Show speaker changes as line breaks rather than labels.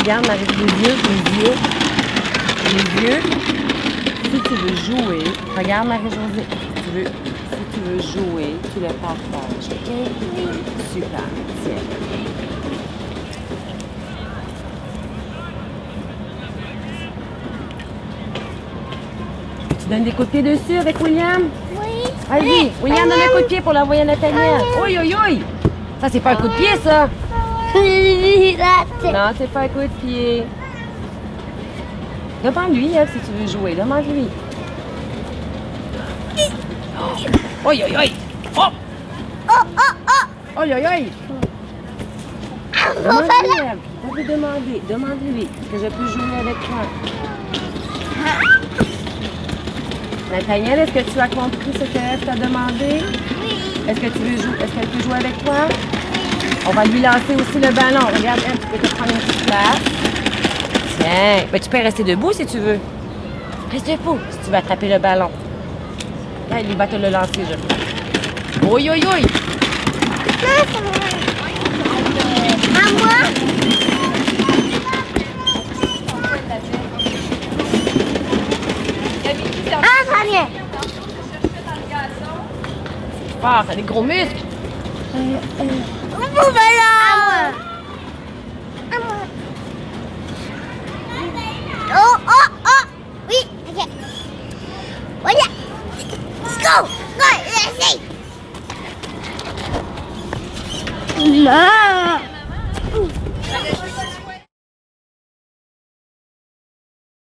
regarde Marie, les yeux, les yeux. Les yeux. Si tu veux jouer, regarde Marie-Josée. Si tu veux, si tu veux jouer, tu le partages. OK? Super. Tiens. Tu donnes des coups de pied dessus avec William?
Oui.
Vas-y, William, donne un coup de pied pour l'envoyer à Nathaniel. Oui, oui, oui. Ça, c'est pas un coup de pied, ça. Non, c'est pas un coup de pied. Demande-lui, elle, si tu veux jouer. Demande-lui. Oh! Oi, oi, oi! Oh!
Oh, oh, oh.
Oi, oi, oi! Demande-lui, elle. Vas-y, demander. Demande-lui. Est-ce que je peux jouer avec toi? Nathaniel, est-ce que tu as compris ce qu'elle t'a demandé?
Oui.
Est-ce que tu veux jouer? Est-ce qu'elle peut jouer avec toi? On va lui lancer aussi le ballon. Regarde, tu peux te prendre une petite place. Tiens. Ben, tu peux rester debout si tu veux. Reste debout si tu veux attraper le ballon. Là, il va te le lancer, je crois. Oui, oui, oui.
À moi? Ah, ça vient.
Fort, t'as des gros muscles.
Vous pouvez go. Go, let's see. Non.